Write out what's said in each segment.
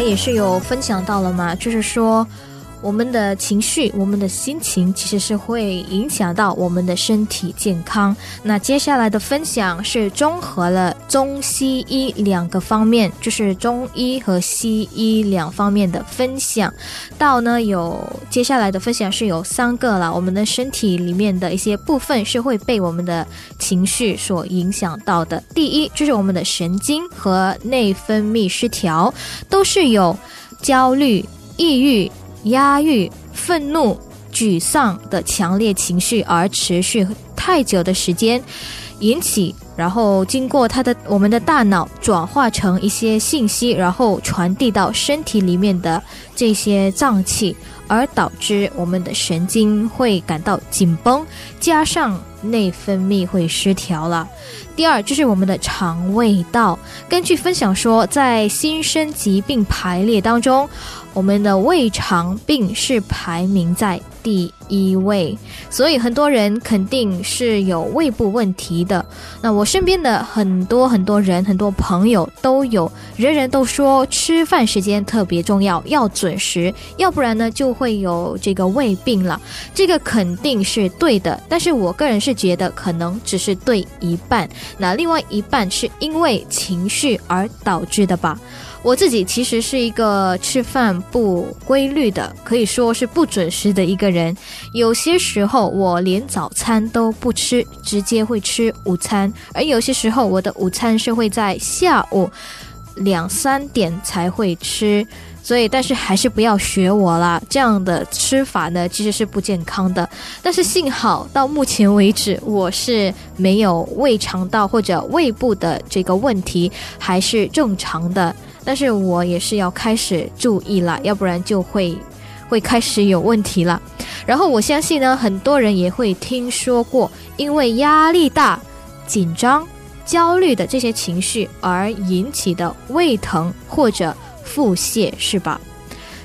也是有分享到了嘛，就是说。我们的情绪，我们的心情，其实是会影响到我们的身体健康。那接下来的分享是综合了中西医两个方面，就是中医和西医两方面的分享。到呢有接下来的分享是有三个了。我们的身体里面的一些部分是会被我们的情绪所影响到的。第一就是我们的神经和内分泌失调，都是有焦虑、抑郁。压抑、愤怒、沮丧的强烈情绪，而持续太久的时间，引起，然后经过他的我们的大脑转化成一些信息，然后传递到身体里面的这些脏器，而导致我们的神经会感到紧绷，加上内分泌会失调了。第二就是我们的肠胃道，根据分享说，在新生疾病排列当中。我们的胃肠病是排名在第一位，所以很多人肯定是有胃部问题的。那我身边的很多很多人、很多朋友都有，人人都说吃饭时间特别重要，要准时，要不然呢就会有这个胃病了。这个肯定是对的，但是我个人是觉得可能只是对一半，那另外一半是因为情绪而导致的吧。我自己其实是一个吃饭不规律的，可以说是不准时的一个人。有些时候我连早餐都不吃，直接会吃午餐；而有些时候我的午餐是会在下午两三点才会吃。所以，但是还是不要学我啦，这样的吃法呢其实是不健康的。但是幸好到目前为止，我是没有胃肠道或者胃部的这个问题，还是正常的。但是我也是要开始注意了，要不然就会会开始有问题了。然后我相信呢，很多人也会听说过，因为压力大、紧张、焦虑的这些情绪而引起的胃疼或者腹泻，是吧？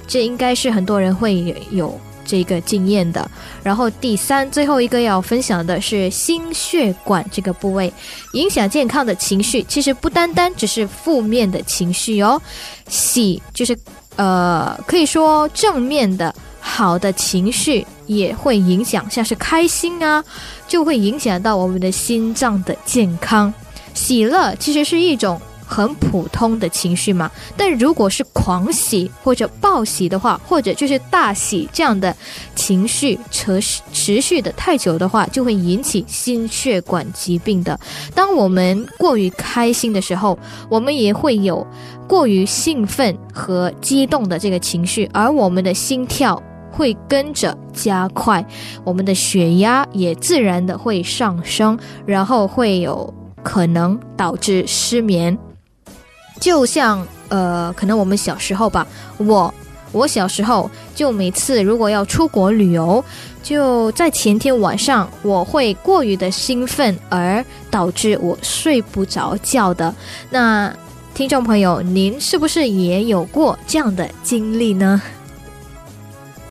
这应该是很多人会有。这个经验的，然后第三最后一个要分享的是心血管这个部位，影响健康的情绪其实不单单只是负面的情绪哦，喜就是呃可以说正面的好的情绪也会影响，像是开心啊，就会影响到我们的心脏的健康，喜乐其实是一种。很普通的情绪嘛，但如果是狂喜或者暴喜的话，或者就是大喜这样的情绪持持续的太久的话，就会引起心血管疾病的。当我们过于开心的时候，我们也会有过于兴奋和激动的这个情绪，而我们的心跳会跟着加快，我们的血压也自然的会上升，然后会有可能导致失眠。就像呃，可能我们小时候吧，我我小时候就每次如果要出国旅游，就在前天晚上我会过于的兴奋，而导致我睡不着觉的。那听众朋友，您是不是也有过这样的经历呢？